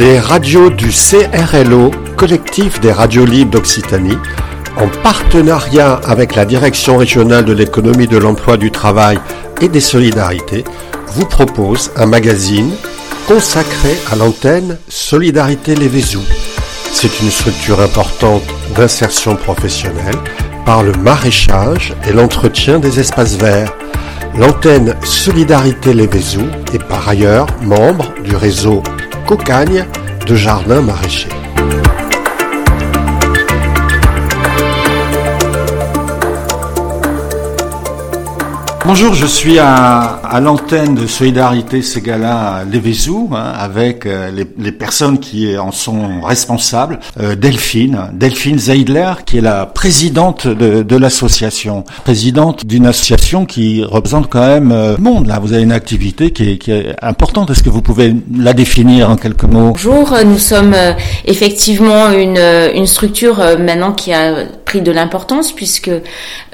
les radios du CRLO, collectif des radios libres d'Occitanie, en partenariat avec la Direction régionale de l'économie de l'emploi du travail et des solidarités, vous propose un magazine consacré à l'antenne Solidarité Les Vézous. C'est une structure importante d'insertion professionnelle par le maraîchage et l'entretien des espaces verts. L'antenne Solidarité Les Vézous est par ailleurs membre du réseau Cocagne de jardins maraîchers. Bonjour, je suis à, l'antenne de Solidarité Ségala Lévézou hein, avec euh, les, personnes qui en sont responsables. Euh, Delphine, Delphine Zeidler, qui est la présidente de, l'association, présidente d'une association qui représente quand même euh, le monde. Là, vous avez une activité qui est, importante. Est-ce que vous pouvez la définir en quelques mots? Bonjour, nous sommes effectivement une, une structure maintenant qui a pris de l'importance puisque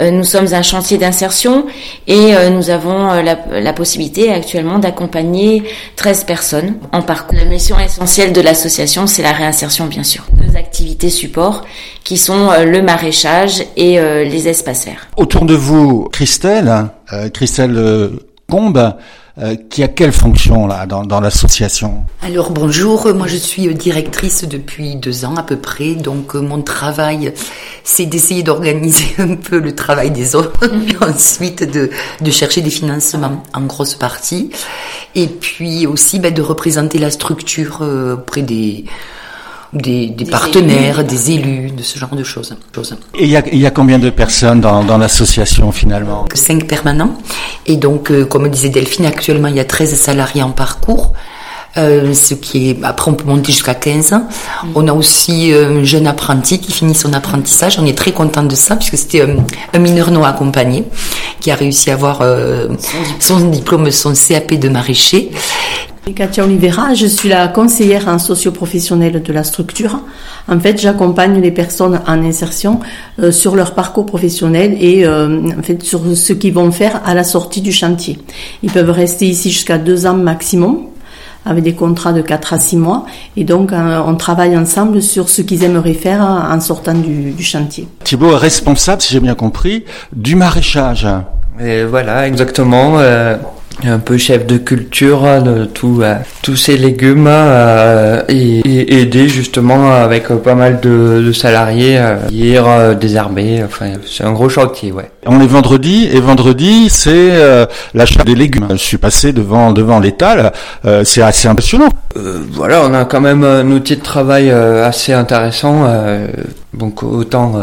nous sommes un chantier d'insertion et et euh, nous avons euh, la, possibilité actuellement d'accompagner 13 personnes en parcours. La mission essentielle de l'association, c'est la réinsertion, bien sûr. Deux activités support qui sont euh, le maraîchage et les espaces verts. Autour de vous, Christelle, Christelle Combe, euh, qui a quelle fonction là dans, dans l'association? Alors bonjour, moi je suis directrice depuis deux ans à peu près, donc euh, mon travail c'est d'essayer d'organiser un peu le travail des autres, et ensuite de, de chercher des financements en grosse partie, et puis aussi ben, de représenter la structure euh, auprès des des, partenaires, des élus, de ce genre de choses. Et il y a, y a, combien de personnes dans, dans l'association finalement? Cinq permanents. Et donc, euh, comme disait Delphine, actuellement il y a 13 salariés en parcours. Euh, ce qui est après on peut monter jusqu'à 15 ans. Mm. On a aussi euh, un jeune apprenti qui finit son apprentissage. On est très content de ça puisque c'était un, un mineur non accompagné qui a réussi à avoir son diplôme, son CAP de maraîcher Katia Oliveira, je suis la conseillère en socio-professionnelle de la structure. En fait, j'accompagne les personnes en insertion euh, sur leur parcours professionnel et euh, en fait sur ce qu'ils vont faire à la sortie du chantier. Ils peuvent rester ici jusqu'à deux ans maximum avec des contrats de 4 à 6 mois. Et donc, euh, on travaille ensemble sur ce qu'ils aimeraient faire en sortant du, du chantier. Thibault est responsable, si j'ai bien compris, du maraîchage. Et voilà, exactement un peu chef de culture de tout, euh, tous ces légumes euh, et, aider justement avec pas mal de, salariés à euh, désherber. Enfin, c'est un gros chantier, ouais. On est vendredi et vendredi c'est l'achat des légumes. Je suis passé devant devant l'étal, c'est assez impressionnant. voilà, on a quand même un outil de travail assez intéressant. donc autant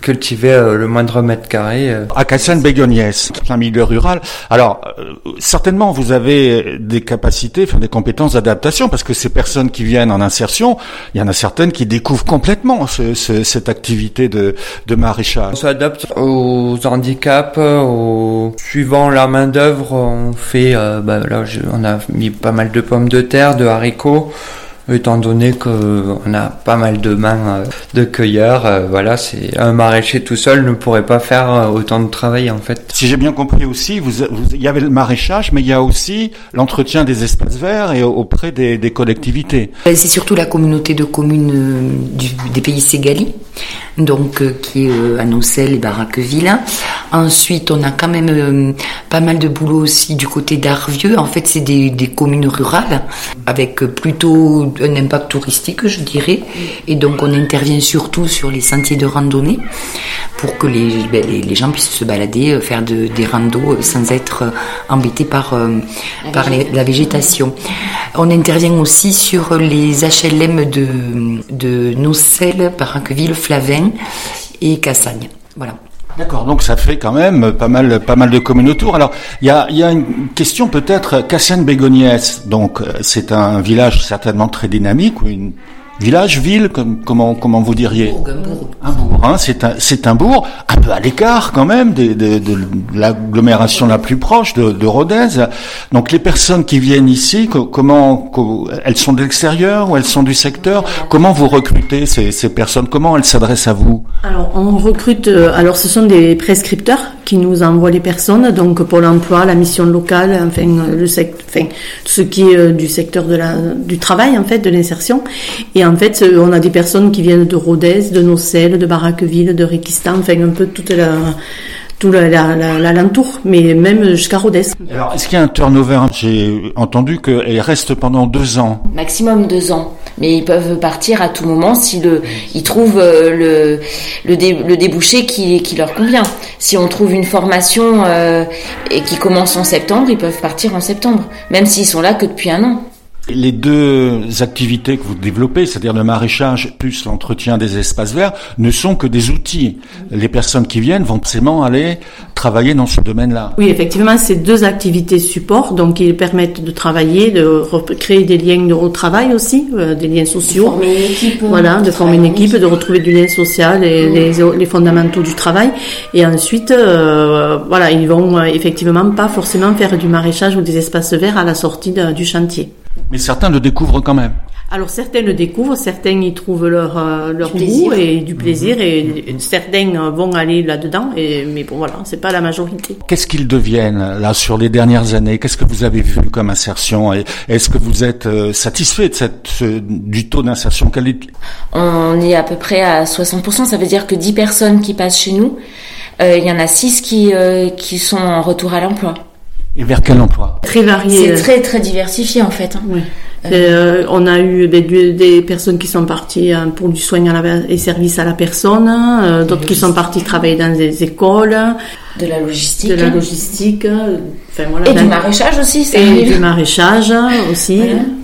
cultiver euh, le moindre mètre carré. Euh. À Cassagne-Bégonniès, un milieu rural. Alors, euh, certainement, vous avez des capacités, enfin des compétences d'adaptation, parce que ces personnes qui viennent en insertion, il y en a certaines qui découvrent complètement ce, cette activité de, de maraîchage. On s'adapte aux handicaps, au... suivant la main d'œuvre, on fait, bah, là, on a mis pas mal de pommes de terre, de haricots étant donné qu'on a pas mal de mains euh, de cueilleurs. Euh, voilà, c'est un maraîcher tout seul ne pourrait pas faire euh, autant de travail en fait. Si j'ai bien compris aussi, vous, il y avait le maraîchage, mais il y a aussi l'entretien des espaces verts et auprès des, des collectivités. C'est surtout la communauté de communes des pays Ségali, donc qui est à Nocel et Barraqueville. Ensuite, on a quand même pas mal de boulot aussi du côté d'Arvieux. En fait, c'est des, des communes rurales avec plutôt un impact touristique, je dirais. Et donc, on intervient surtout sur les sentiers de randonnée pour que les, ben, les, gens puissent se balader, euh, faire de, des randos euh, sans être euh, embêtés par, par la végétation. On intervient aussi sur les HLM de, de Nocel, Paraqueville, Flavin et Cassagne. Voilà. D'accord, donc ça fait quand même pas mal, pas mal de communes autour. Alors, il y a, y a, une question peut-être, Cassienne Bégoniès, donc c'est un village certainement très dynamique, une village, ville, comme, comment, comment vous diriez un bourg. Un bourg, hein, c'est un, c'est un bourg un peu à l'écart quand même de, de, de l'agglomération la plus proche de, de Rodez. Donc les personnes qui viennent ici, comment, elles sont de l'extérieur ou elles sont du secteur? Comment vous recrutez ces, ces personnes? Comment elles s'adressent à vous? Alors on recrute, euh, alors ce sont des prescripteurs qui nous envoient les personnes, donc pour l'emploi, la mission locale, enfin le sect, enfin ce qui est euh, du secteur de la, du travail en fait, de l'insertion. Et en fait, euh, on a des personnes qui viennent de Rodez, de Nocelles, de Barraqueville, de Réquistan, enfin un peu toute la tout l'alentour, mais même jusqu'à Rodez. Alors, est-ce qu'il y a un turnover? J'ai entendu qu'elle reste pendant deux ans. Maximum deux ans. Mais ils peuvent partir à tout moment si le, ils trouvent euh, le, débouché qui, qui leur convient. Si on trouve une formation euh, et qui commence en septembre, ils peuvent partir en septembre, même s'ils sont là que depuis un an. Les deux activités que vous développez, c'est-à-dire le maraîchage plus l'entretien des espaces verts, ne sont que des outils. Les personnes qui viennent vont forcément aller travailler dans ce domaine-là. Oui, effectivement, c'est deux activités support, donc ils permettent de travailler, de créer des liens de travail aussi, euh, des liens sociaux. De former une équipe. Voilà, de former une équipe, de retrouver du lien social et les, les, fondamentaux du travail. Et ensuite, euh, voilà, ils vont euh, effectivement pas forcément faire du maraîchage ou des espaces verts à la sortie du chantier. Mais certains le découvrent quand même. Alors certains le découvrent, certains y trouvent leur euh, leur goût et du plaisir, mhm. et certains vont aller là-dedans. Et mais bon voilà, c'est pas la majorité. Qu'est-ce qu'ils deviennent là sur les dernières années? Qu'est-ce que vous avez vu comme insertion? Est-ce que vous êtes euh, satisfait de cette du taux d'insertion On est à peu près à 60%. Ça veut dire que 10 personnes qui passent chez nous, euh, il y en a 6 qui qui sont en retour à l'emploi. Et vers quel emploi Très varié. C'est très très diversifié en fait. Hein. Oui. Euh, euh, on a eu des, des, personnes qui sont parties euh, pour du soin à la, et service à la personne, euh, d'autres qui sont parties travailler dans des écoles. De la logistique. De la logistique. Enfin, voilà, et du maraîchage aussi. Ça et du maraîchage aussi.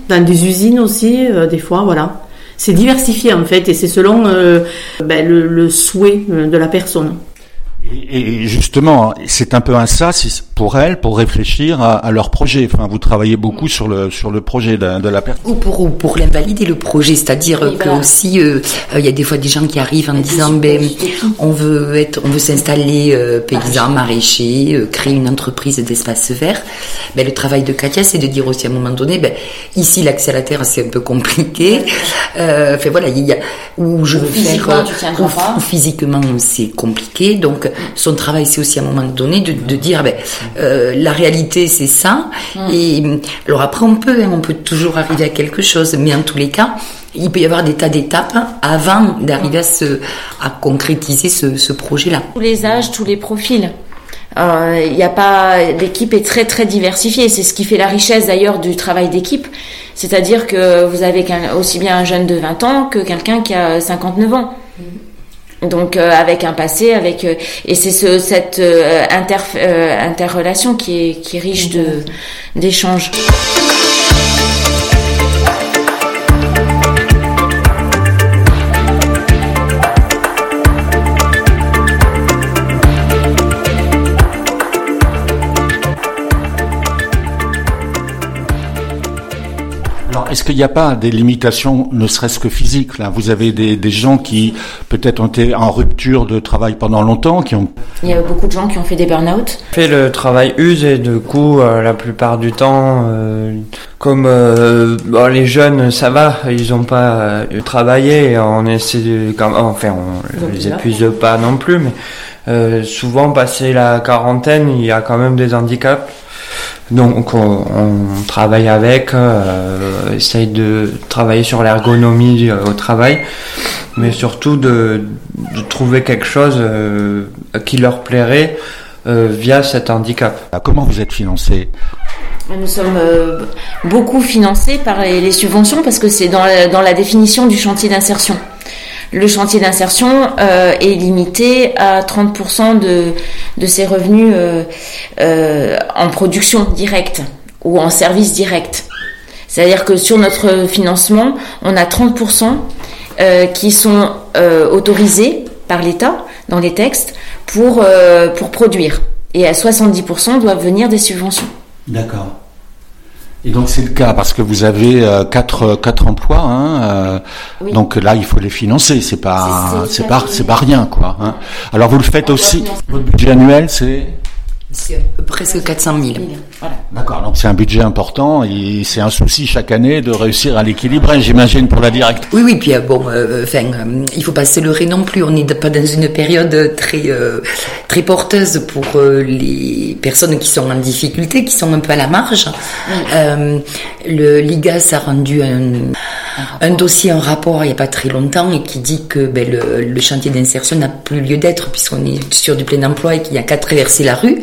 Dans des usines aussi, des fois, voilà. C'est diversifié en fait et c'est selon ben, le, le souhait de la personne. Et justement, c'est un peu un ça pour elles, pour réfléchir à, leur projet. Enfin, vous travaillez beaucoup sur le sur le projet de, de la personne. Ou pour pour l'invalider le projet, c'est-à-dire que aussi euh, euh, il y a des fois des gens qui arrivent en disant ben on veut être, on veut s'installer euh, paysan maraîcher, créer une entreprise d'espace vert. Ben le travail de Katia, c'est de dire aussi à un moment donné, ben ici l'accès à la terre c'est un peu compliqué. enfin voilà, il y a où je veux faire physiquement c'est compliqué donc son travail, c'est aussi à un moment donné de, dire, ben, euh, la réalité, c'est ça. Mm. Et alors après, on peut, hein, on peut toujours arriver à quelque chose, mais en tous les cas, il peut y avoir des tas d'étapes avant d'arriver à, se, à concrétiser ce, projet-là. Tous les âges, tous les profils. Euh, il y a pas, l'équipe est très très diversifiée. C'est ce qui fait la richesse d'ailleurs du travail d'équipe. C'est-à-dire que vous avez aussi bien un jeune de 20 ans que quelqu'un qui a 59 ans. Donc euh, avec un passé, avec euh, et c'est ce, cette euh, inter, interrelation qui est qui riche de d'échanges. Est-ce qu'il n'y a pas des limitations, ne serait-ce que physiques là? Vous avez des, des gens qui peut-être ont été en rupture de travail pendant longtemps, qui ont. Il y a beaucoup de gens qui ont fait des burn-out. Fait le travail use et du coup, euh, la plupart du temps, euh, comme euh, bon, les jeunes, ça va, ils n'ont pas travaillé, on essaie de, enfin, on les épuise pas non plus, mais souvent, passé la quarantaine, il y a quand même des handicaps. Donc on, travaille avec, euh, essaye de travailler sur l'ergonomie au travail, mais surtout de, trouver quelque chose euh, qui leur plairait euh, via cet handicap. Ah, comment vous êtes financé? Nous sommes beaucoup financés par les, subventions parce que c'est dans la définition du chantier d'insertion le chantier d'insertion euh, est limité à 30% de, de ses revenus euh, euh, en production directe ou en service direct. C'est-à-dire que sur notre financement, on a 30% qui sont autorisés par l'État dans les textes pour, pour produire. Et à 70% doivent venir des subventions. D'accord. Et donc c'est le cas parce que vous avez euh, quatre, quatre emplois. Hein, euh, Donc là, il faut les financer. C'est pas, C'est- pas, c'est pas rien, quoi. hein. Alors vous le faites aussi. Votre budget annuel, C'est presque 400 000. Voilà. D'accord. Donc c'est un budget important et c'est un souci chaque année de réussir à l'équilibrer, j'imagine, pour la directe. Oui, oui, puis euh, bon, euh, enfin, euh, il faut pas se leurrer non plus. On n'est pas dans une période très euh, très porteuse pour euh, les personnes qui sont en difficulté, qui sont un peu à la marge. Euh, le l'IGAS a rendu un, un dossier, un rapport il n'y a pas très longtemps et qui dit que ben, le, le chantier d'insertion n'a plus lieu d'être puisqu'on est sur du plein emploi et qu'il n'y a qu'à traverser la rue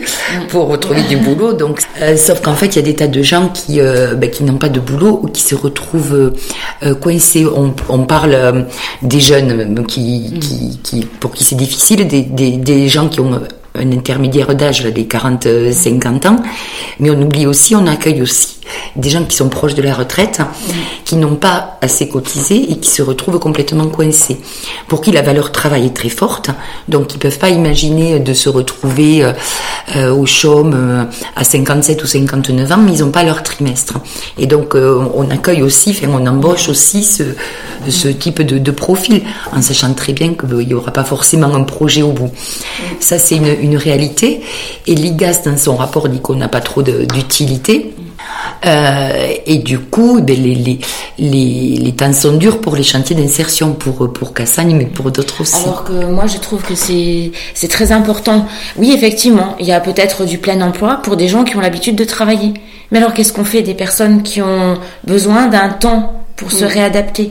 pour retrouver du boulot. Donc, euh, sauf qu'en fait, il y a des tas de gens qui euh, ben, qui n'ont pas de boulot ou qui se retrouvent euh, coincés. On, on parle des jeunes qui, qui, qui pour qui c'est difficile, des, des, des gens qui ont un intermédiaire d'âge, des 40-50 ans, mais on oublie aussi, on accueille aussi des gens qui sont proches de la retraite, qui n'ont pas assez cotisé et qui se retrouvent complètement coincés, pour qui la valeur travail est très forte, donc ils peuvent pas imaginer de se retrouver euh, euh, au chôme euh, à 57 ou 59 ans, mais ils n'ont pas leur trimestre. Et donc on accueille aussi, on embauche aussi ce, type de, profil, en sachant très bien qu'il n'y aura pas forcément un projet au bout. Ça, c'est une, une réalité. Et l'IGAS, dans son rapport, dit qu'on n'a pas trop d'utilité. Euh, et du coup, ben, les, les, les, les temps sont durs pour les chantiers d'insertion, pour, pour Cassagne, mais pour d'autres aussi. Alors que moi, je trouve que c'est c'est très important. Oui, effectivement, il y a peut-être du plein emploi pour des gens qui ont l'habitude de travailler. Mais alors, qu'est-ce qu'on fait des personnes qui ont besoin d'un temps pour se réadapter?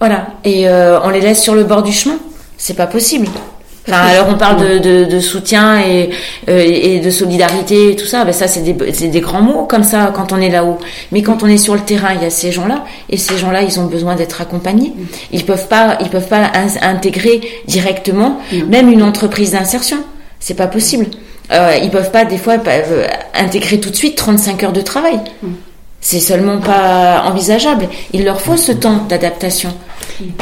Voilà. Et euh, on les laisse sur le bord du chemin? C'est pas possible. Enfin, alors on parle de, de, de soutien et, euh, et de solidarité et tout ça. Ben ça, c'est des, des grands mots comme ça quand on est là-haut. Mais quand on est sur le terrain, il y a ces gens-là et ces gens-là, ils ont besoin d'être accompagnés. Ils peuvent pas, ils peuvent pas in- intégrer directement même une entreprise d'insertion. C'est pas possible. Euh, ils peuvent pas des fois pas, euh, intégrer tout de suite 35 heures de travail. C'est seulement pas envisageable. Il leur faut ce temps d'adaptation.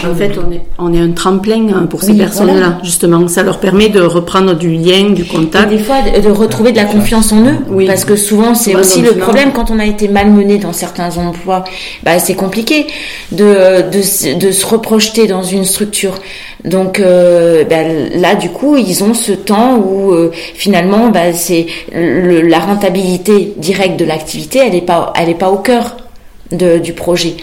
En fait, on est, on est un tremplin hein, pour ces Oui, personnes-là, voilà. justement. Ça leur permet de reprendre du lien, du Et contact. des fois, de, retrouver de la confiance en eux. Oui. Parce que souvent, c'est aussi le problème quand on a été malmené dans certains emplois. Bah, c'est compliqué de, de, se- de se reprojeter dans une structure. Donc euh, bah, là, du coup, ils ont ce temps où euh, finalement, bah, c'est la rentabilité directe de l'activité, elle n'est pas, elle est pas au cœur de, du projet.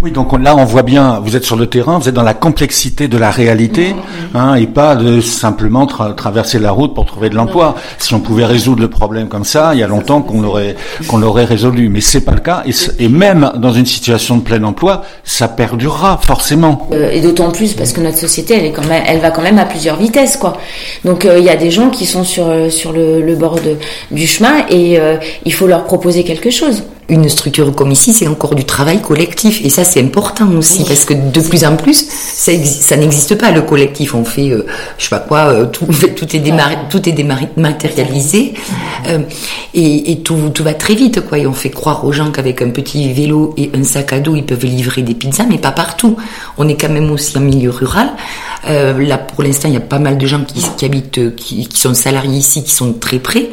Oui, donc on- là on voit bien, vous êtes sur le terrain, vous êtes dans la complexité de la réalité, hein, et pas de simplement tra- traverser la route pour trouver de l'emploi. Si on pouvait résoudre le problème comme ça, il y a longtemps qu'on l'aurait qu'on l'aurait résolu, mais c'est pas le cas. Et, même dans une situation de plein emploi, ça perdurera forcément. Euh, et d'autant plus parce que notre société, elle est quand même, elle va quand même à plusieurs vitesses, quoi. Donc euh, il y a des gens qui sont sur euh, sur le, le bord de, du chemin et euh, il faut leur proposer quelque chose. Une structure comme ici, c'est encore du travail collectif. Et ça, c'est important aussi, parce que de plus en plus, ça, exi- ça n'existe pas, le collectif. On fait, euh, je sais pas quoi, euh, tout, tout est, démar- tout est dématérialisé. Euh, et et tout, tout va très vite, quoi. Et on fait croire aux gens qu'avec un petit vélo et un sac à dos, ils peuvent livrer des pizzas, mais pas partout. On est quand même aussi en milieu rural. Euh, là, pour l'instant, il y a pas mal de gens qui, qui habitent, qui, qui sont salariés ici, qui sont très près.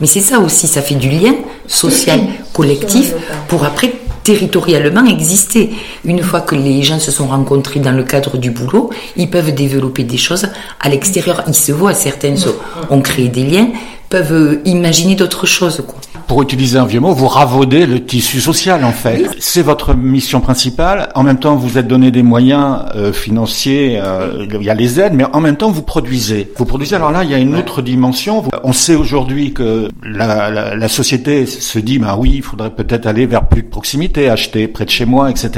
Mais c'est ça aussi, ça fait du lien social, collectif, pour après territorialement exister. Une fois que les gens se sont rencontrés dans le cadre du boulot, ils peuvent développer des choses à l'extérieur. Ils se voient, certains sont- ont créé des liens, peuvent imaginer d'autres choses. Quoi. Pour utiliser un vieux mot, vous ravaudez le tissu social en fait. C'est votre mission principale. En même temps, vous êtes donné des moyens euh, financiers. euh, il y a les aides, mais en même temps, vous produisez. Vous produisez. Alors là, il y a une autre dimension. On sait aujourd'hui que la, la, la société se dit, bah oui, il faudrait peut-être aller vers plus de proximité, acheter près de chez moi, etc.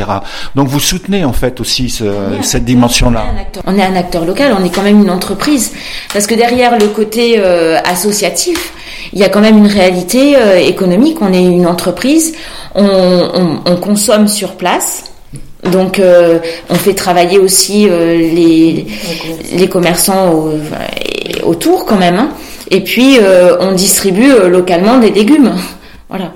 Donc vous soutenez en fait aussi ce- cette dimension-là. On est un acteur- On est un acteur local, on est quand même une entreprise. Parce que derrière le côté euh, associatif, il y a quand même une réalité euh, économique. On est une entreprise, on, on- on consomme sur place. Donc, euh, on fait travailler aussi euh, les, commerçants autour quand même. hein. Et puis, on distribue localement des légumes. Voilà.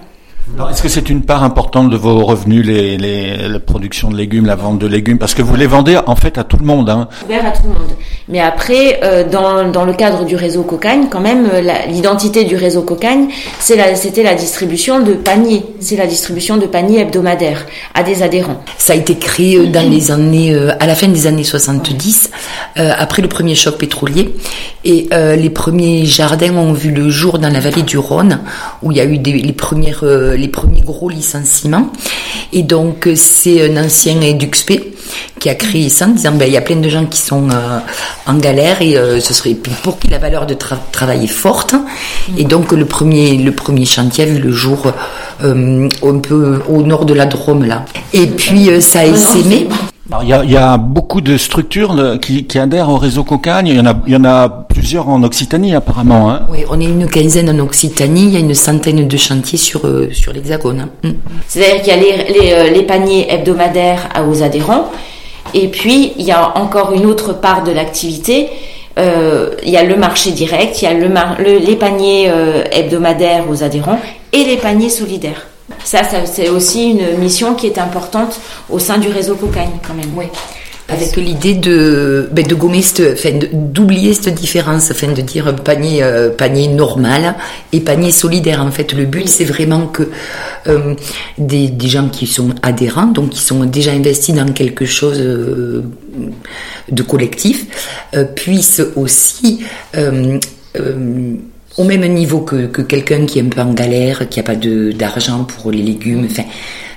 Est-ce que c'est une part importante de vos revenus, les, les, la production de légumes, la vente de légumes? Parce que vous les vendez en fait à tout le monde. Hein. Ouvert à tout le monde. Mais après, euh, dans, dans le cadre du réseau Cocagne, quand même, euh, l'identité du réseau Cocagne, c'est la, c'était la distribution de paniers. C'est la distribution de paniers hebdomadaires à des adhérents. Ça a été créé euh, dans les années, à la fin des années 70, après le premier choc pétrolier, et les premiers jardins ont vu le jour dans la vallée du Rhône, où il y a eu des, les premières les premiers gros licenciements. Et donc, c'est un ancien EduxP qui a créé ça en disant ben, il y a plein de gens qui sont euh, en galère et euh, ce serait pour qui la valeur de travail est forte. Et donc, le premier, le premier chantier a vu le jour euh, un peu au nord de la Drôme, là. Et puis, ça a essaimé. Il y, a, il y, a, beaucoup de structures qui, adhèrent au réseau Cocagne. Il y en a, y en a plusieurs en Occitanie apparemment. Hein. Oui, on est une quinzaine en Occitanie. Il y a une centaine de chantiers sur euh, sur l'Hexagone. Mm. C'est-à-dire qu'il y a les, les, euh, paniers hebdomadaires aux adhérents, et puis il y a encore une autre part de l'activité. Euh, il y a le marché direct, il y a le, le les paniers hebdomadaires aux adhérents et les paniers solidaires. Ça, c'est aussi une mission qui est importante au sein du réseau Cocagne, quand même. Oui. Avec l'idée de, ben de gommer, enfin, d'oublier cette différence, enfin, de dire panier, euh, panier normal et panier solidaire. En fait, le but, c'est vraiment que euh, des, des, gens qui sont adhérents, donc qui sont déjà investis dans quelque chose euh, de collectif, puissent aussi au même niveau que, que quelqu'un qui est un peu en galère, qui n'a pas d'argent pour les légumes, enfin,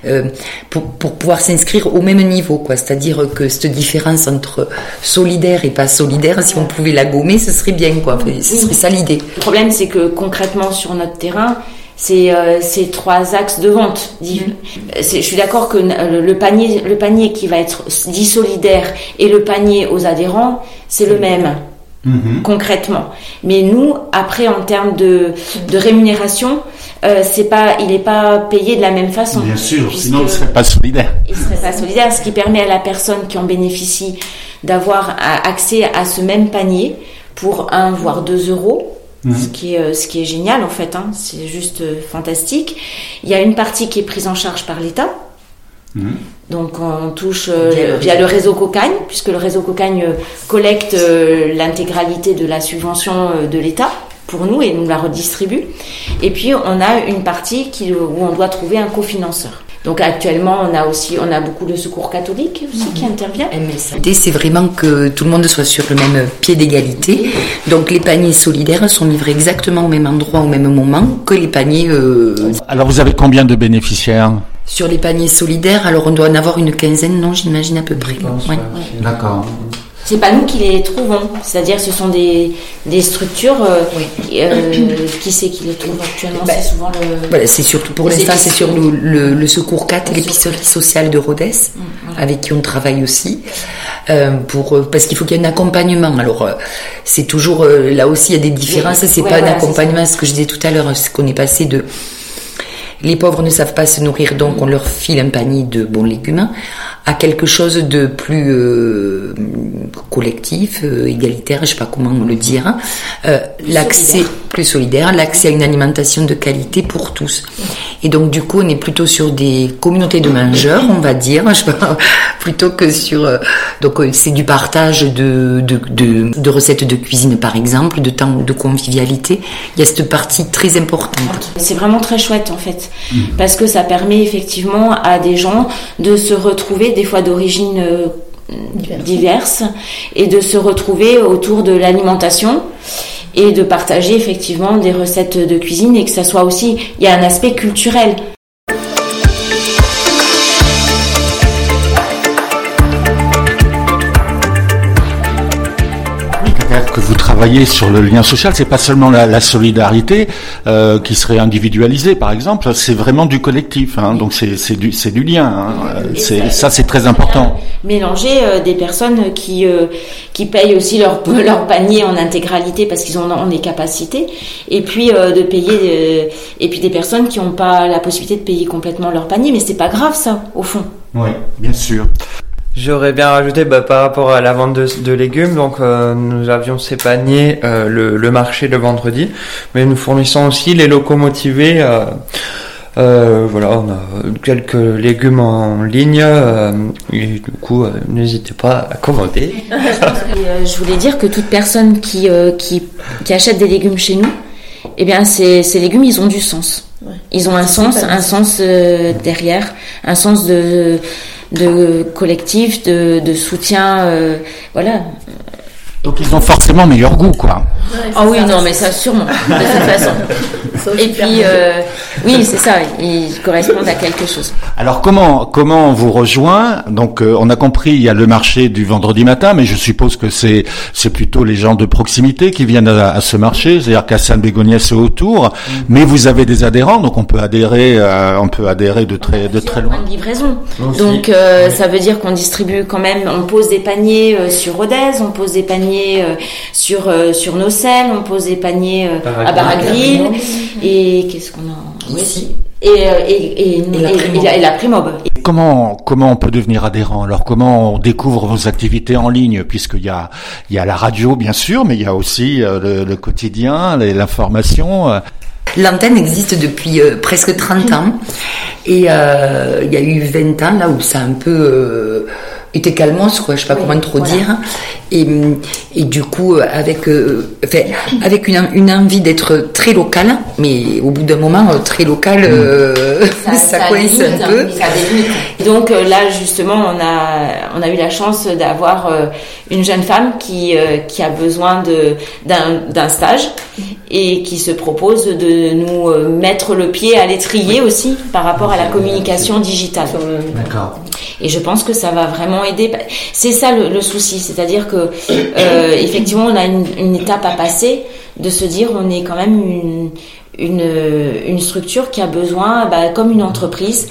euh, pour, pour, pouvoir s'inscrire au même niveau, quoi. C'est-à-dire que cette différence entre solidaire et pas solidaire, si on pouvait la gommer, ce serait bien, quoi. ce serait ça l'idée. Le problème, c'est que concrètement sur notre terrain, c'est euh, ces trois axes de vente. Mm-hmm. Je suis d'accord que le panier, le panier qui va être dit solidaire et le panier aux adhérents, c'est le même. Mhm. concrètement. Mais nous, après, en termes de, de rémunération, euh, c'est pas, il n'est pas payé de la même façon. Bien sûr, sinon il ne serait pas solidaire. Il ne serait pas solidaire, ce qui permet à la personne qui en bénéficie d'avoir accès à ce même panier pour un voire deux euros. Mhm. Ce, qui est, euh, ce qui est génial en fait, hein. c'est juste euh, fantastique. Il y a une partie qui est prise en charge par l'État, Mhm. Donc on touche euh, via le réseau Cocagne, puisque le réseau Cocagne euh, collecte euh, l'intégralité de la subvention de l'État pour nous et nous la redistribue. Et puis on a une partie qui, où on doit trouver un cofinanceur. Donc actuellement, on a aussi, on a beaucoup de secours catholiques aussi qui mhm. intervient. L'idée, c'est vraiment que tout le monde soit sur le même pied d'égalité. Donc les paniers solidaires sont livrés exactement au même endroit, au même moment que les paniers. Alors vous avez combien de bénéficiaires? Sur les paniers solidaires, alors on doit en avoir une quinzaine, non, j'imagine à peu près. D'accord. C'est pas nous qui les trouvons, c'est-à-dire ce sont des, des structures. Euh, euh, qui c'est qui les trouve actuellement? Bah, C'est souvent le. Voilà, c'est surtout pour l'instant, c'est sur le, le, Secours 4 et l'épicerie sociale de Rodez, mm, avec qui on travaille aussi, euh, pour parce qu'il faut qu'il y ait un accompagnement. Alors c'est toujours là aussi il y a des différences. C'est pas un accompagnement, ce que je disais tout à l'heure, ce qu'on est passé de les pauvres ne savent pas se nourrir, donc on leur file un panier de bons légumes à quelque chose de plus euh, collectif, euh, égalitaire, je sais pas comment le dire. Euh, l'accès plus solidaire, l'accès à une alimentation de qualité pour tous. Et donc du coup, on est plutôt sur des communautés de mangeurs, on va dire, je sais pas, plutôt que sur. donc c'est du partage de, de, de, de, recettes de cuisine, par exemple, de temps de convivialité. Il y a cette partie très importante. C'est vraiment très chouette en fait, mm. parce que ça permet effectivement à des gens de se retrouver des fois d'origine euh, diverses, et de se retrouver autour de l'alimentation et de partager effectivement des recettes de cuisine et que ça soit aussi, il y a un aspect culturel. Vous travaillez sur le lien social, c'est pas seulement la, solidarité euh, qui serait individualisée, par exemple, c'est vraiment du collectif. Hein, donc c'est du c'est du lien. Hein, c'est ça, c'est très important. Mélanger euh, des personnes qui euh, qui payent aussi leur leur panier en intégralité parce qu'ils ont, ont des capacités, et puis de payer et puis des personnes qui n'ont pas la possibilité de payer complètement leur panier, mais c'est pas grave ça au fond. Oui, bien sûr. J'aurais bien rajouté bah, par rapport à la vente de, légumes, donc euh, nous avions ces paniers euh, le, marché le vendredi, mais nous fournissons aussi les locaux motivés. Euh, Euh, voilà, on a quelques légumes en ligne et du coup, n'hésitez pas à commander. je voulais dire que toute personne qui, qui, qui achète des légumes chez nous, eh bien, ces, ces légumes, ils ont du sens. Ils ont un sens, un sens derrière, un sens de, de collectif, de, de soutien, voilà. Donc ils ont forcément meilleur goût, quoi. Ah oui, non, mais ça sûrement, de toute façon. Et puis, euh, oui, c'est ça, ils correspondent à quelque chose. Alors comment comment on vous rejoint? Donc euh, on a compris, il y a le marché du vendredi matin, mais je suppose que c'est c'est plutôt les gens de proximité qui viennent à, ce marché, c'est-à-dire qu'à Saint-Bégoniès et autour. Mm. Mais vous avez des adhérents, donc on peut adhérer, euh, on peut adhérer de très de très loin. De livraison. Donc ça veut dire qu'on distribue quand même, on pose des paniers sur Rodez, on pose des paniers sur sur nos on pose des paniers euh, à Baragville. Et qu'est-ce qu'on a Ici. Et, euh, et, et, et, la, Primob. Comment comment on peut devenir adhérent? Alors comment on découvre vos activités en ligne? Puisqu'il y a il y a la radio bien sûr, mais il y a aussi euh, le, quotidien, l'information. L'antenne existe depuis presque 30 ans et il y a eu 20 ans là où ça a un peu était calmos quoi je sais pas comment trop dire. Et, et du coup avec euh, avec une, une envie d'être très local mais au bout d'un moment euh, très local euh, ça, ça, coince un peu. hein, donc là justement on a on a eu la chance d'avoir une jeune femme qui qui a besoin de d'un stage et qui se propose de nous mettre le pied à l'étrier aussi par rapport à la communication digitale. D'accord et je pense que ça va vraiment aider. C'est ça le, souci, c'est-à-dire que euh, effectivement on a une, étape à passer de se dire on est quand même une, une, une structure qui a besoin, bah, comme une entreprise,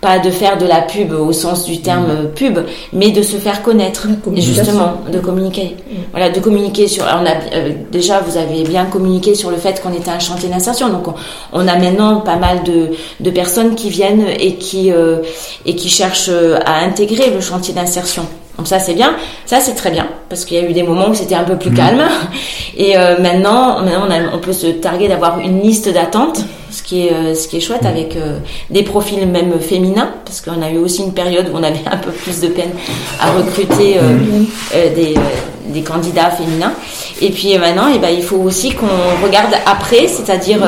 pas de faire de la pub au sens du terme mm. pub, mais de se faire connaître, justement, de communiquer. Mm. Voilà, de communiquer sur. On a euh, déjà, vous avez bien communiqué sur le fait qu'on était un chantier d'insertion, donc on, a maintenant pas mal de, de personnes qui viennent et qui euh, et qui cherchent à intégrer le chantier d'insertion. Donc ça c'est bien, ça c'est très bien. Parce qu'il y a eu des moments où c'était un peu plus mm. calme et euh, maintenant, maintenant on, on peut se targuer d'avoir une liste d'attente ce qui est euh, ce qui est chouette avec euh, des profils même féminins. Parce qu'on a eu aussi une période où on avait un peu plus de peine à recruter euh, des des candidats féminins. Et puis maintenant, et eh ben, il faut aussi qu'on regarde après, c'est-à-dire,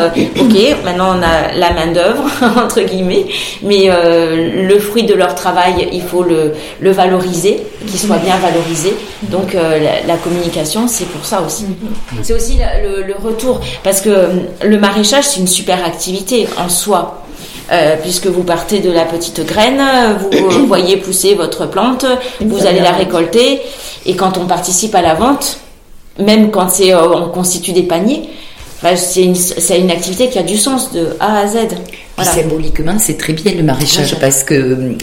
ok, maintenant on a la main d'œuvre entre guillemets, mais le fruit de leur travail, il faut le, le valoriser, qu'il soit bien valorisé. Donc la, la, communication, c'est pour ça aussi. C'est aussi le, le, retour, parce que le maraîchage, c'est une super activité en soi. Euh, puisque vous partez de la petite graine, vous voyez pousser votre plante, vous allez la récolter, et quand on participe à la vente, même quand euh, on constitue des paniers, c'est une, une, activité qui a du sens de A à Z. symboliquement, c'est très bien le maraîchage parce que euh,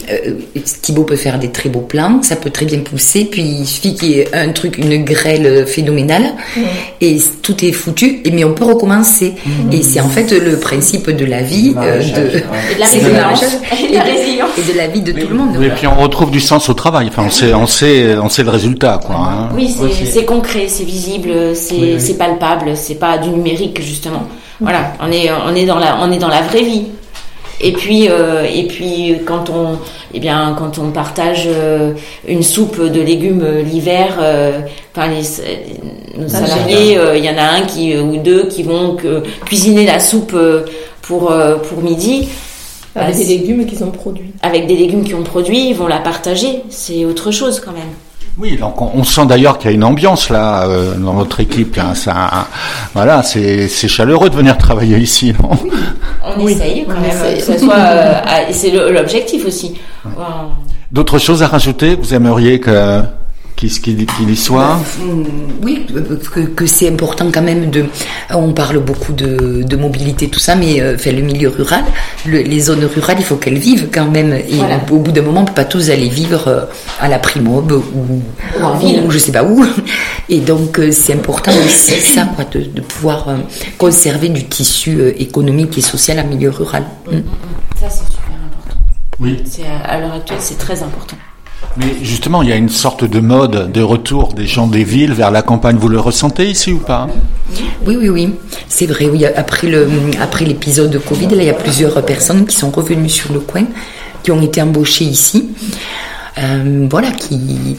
Thibaut peut faire des très beaux plants, ça peut très bien pousser, puis il suffit qu'il y ait un truc, une grêle phénoménale et tout est foutu, mais on peut recommencer. Mm. Et c'est en fait le principe de la vie, euh, de, et de la résilience, et, de, la vie de tout le monde. Et puis on retrouve du sens au travail. Enfin, on sait, on sait, on sait le résultat, quoi. Hein. Oui, c'est concret, c'est visible, c'est palpable, c'est pas du numérique justement. Voilà, on est, on est dans la, on est dans la vraie vie. Et puis, euh, et puis quand on, eh bien, quand on partage euh, une soupe de légumes euh, l'hiver, enfin les, nos salariés, il y en a un qui ou deux qui vont cuisiner la soupe pour pour midi. Avec des légumes qu'ils ont produits. Avec des légumes qu'ils ont produits, ils vont la partager. C'est autre chose quand même. Oui, donc on, sent d'ailleurs qu'il y a une ambiance là euh, dans votre équipe. Hein, ça, voilà, c'est chaleureux de venir travailler ici, non? On essaye quand même, que ce soit. Euh, c'est l'objectif aussi. D'autres choses à rajouter? Vous aimeriez que qu'il y soit mm, Oui, que, que c'est important quand même de. On parle beaucoup de, de mobilité, tout ça, mais euh, le milieu rural, les zones rurales, il faut qu'elles vivent quand même. Et au, bout d'un moment, on peut pas tous aller vivre euh, à la Primob ou, en ville, ou je sais pas où. Et donc, euh, c'est important aussi ça, quoi, de, de pouvoir conserver du tissu économique et social en milieu rural. Ça, c'est super important. Oui. À l'heure actuelle, c'est très important. Mais justement, il y a une sorte de mode de retour des gens des villes vers la campagne. Vous le ressentez ici ou pas? Oui, oui, oui. C'est vrai. Oui, après l'épisode de Covid, il y a plusieurs personnes qui sont revenues sur le coin, qui ont été embauchées ici. Euh, voilà, qui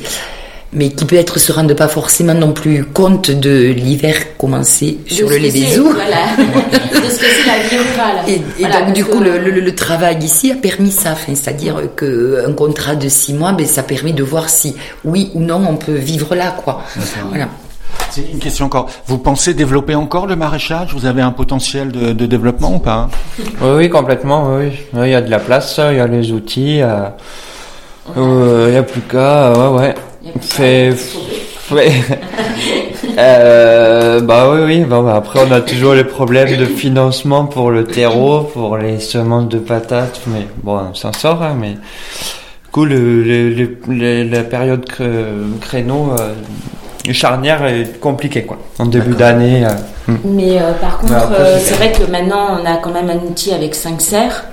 mais qui peut-être se rendent pas forcément non plus compte de l'hiver commencé sur le Lévézou. Voilà. de ce que c'est la vie rurale. Et, et donc du coup, le, le, le, travail ici a permis ça, enfin, c'est-à-dire que un contrat de six mois, ben, ça permet de voir si oui ou non on peut vivre là, quoi. Voilà. C'est une question encore. Vous pensez développer encore le maraîchage? Vous avez un potentiel de, de développement ou pas? Oui, oui, complètement. Oui. il y a de la place, il y a les outils. Euh, il n'y a plus qu'à. ouais, ouais. Fait. Ouais. euh, bah oui, oui. Bon, bah après, on a toujours les problèmes de financement pour le terreau, pour les semences de patates. Mais bon, on s'en sort. Hein, mais du coup, le, le, le, la période créneau euh, charnière est compliquée, quoi. En début d'année. Euh, mais euh, par contre, c'est vrai que maintenant, on a quand même un outil avec 5 serres.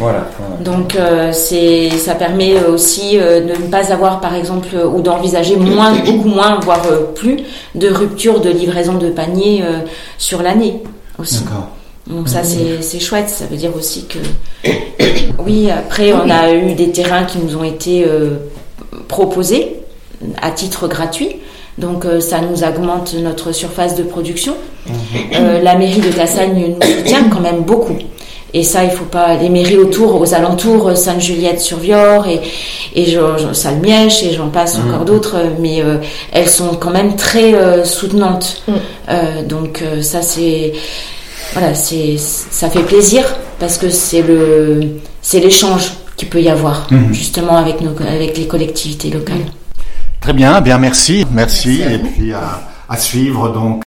Voilà. Donc euh, c'est, ça permet aussi euh, de ne pas avoir, par exemple, euh, ou d'envisager moins, beaucoup moins, voire plus, de rupture de livraison de panier sur l'année aussi. Donc ça c'est, c'est chouette. Ça veut dire aussi que oui. Après on a eu des terrains qui nous ont été proposés à titre gratuit. Donc ça nous augmente notre surface de production. Mhm. la mairie de Cassagne nous soutient quand même beaucoup. Et ça, il faut pas les mairies autour, aux alentours, euh, Sainte-Juliette-sur-Vior et, et Salmièche et j'en passe encore d'autres, mais euh, elles sont quand même très euh, soutenantes. Mm. Euh, donc ça, c'est voilà, c'est ça fait plaisir parce que c'est le c'est l'échange qu'il peut y avoir mm. justement avec nos avec les collectivités locales. Très bien, bien merci, merci, et puis à, à suivre donc.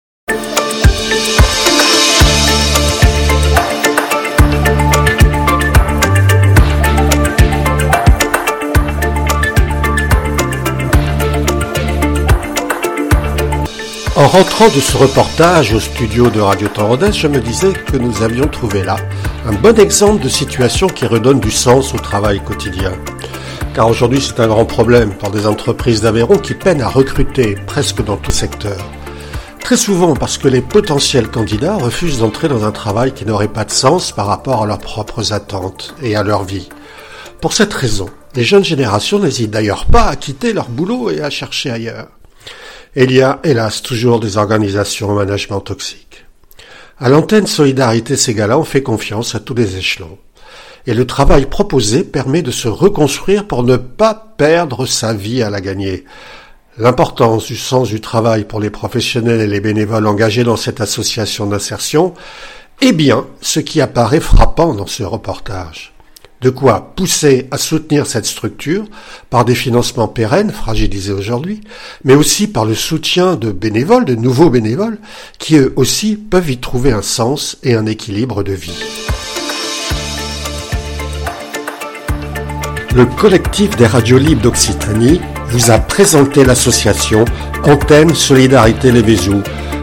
En rentrant de ce reportage au studio de Radio Temps je me disais que nous avions trouvé là un bon exemple de situation qui redonne du sens au travail quotidien. Car aujourd'hui, c'est un grand problème pour des entreprises d'Aveyron qui peinent à recruter presque dans tout secteur. Très souvent parce que les potentiels candidats refusent d'entrer dans un travail qui n'aurait pas de sens par rapport à leurs propres attentes et à leur vie. Pour cette raison, les jeunes générations n'hésitent d'ailleurs pas à quitter leur boulot et à chercher ailleurs. Il y a, hélas, toujours des organisations au management toxique. À l'antenne Solidarité Ségala, on fait confiance à tous les échelons. Et le travail proposé permet de se reconstruire pour ne pas perdre sa vie à la gagner. L'importance du sens du travail pour les professionnels et les bénévoles engagés dans cette association d'insertion est bien ce qui apparaît frappant dans ce reportage. De quoi pousser à soutenir cette structure par des financements pérennes, fragilisés aujourd'hui, mais aussi par le soutien de bénévoles, de nouveaux bénévoles, qui eux aussi peuvent y trouver un sens et un équilibre de vie. Le collectif des radios libres d'Occitanie vous a présenté l'association Antenne Solidarité Les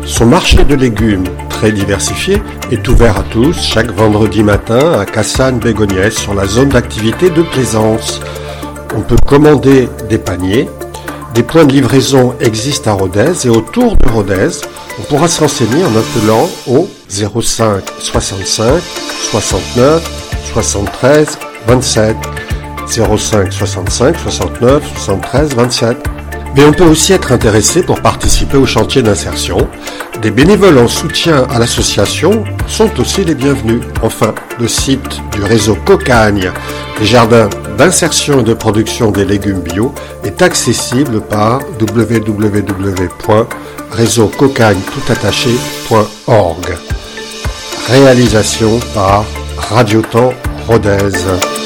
son marché de légumes très diversifié est ouvert à tous chaque vendredi matin à Cassagne-Bégonniès sur la zone d'activité de plaisance. On peut commander des paniers. Des points de livraison existent à Rodez et autour de Rodez, on pourra se renseigner en appelant au 05 65 69 73 27 05 65 69 73 27. Mais on peut aussi être intéressé pour participer au chantier d'insertion. Des bénévoles en soutien à l'association sont aussi les bienvenus. Enfin, le site du réseau Cocagne, les jardins d'insertion et de production des légumes bio, est accessible par www.réseaucocagne.org. Réalisation par Radio Rodez.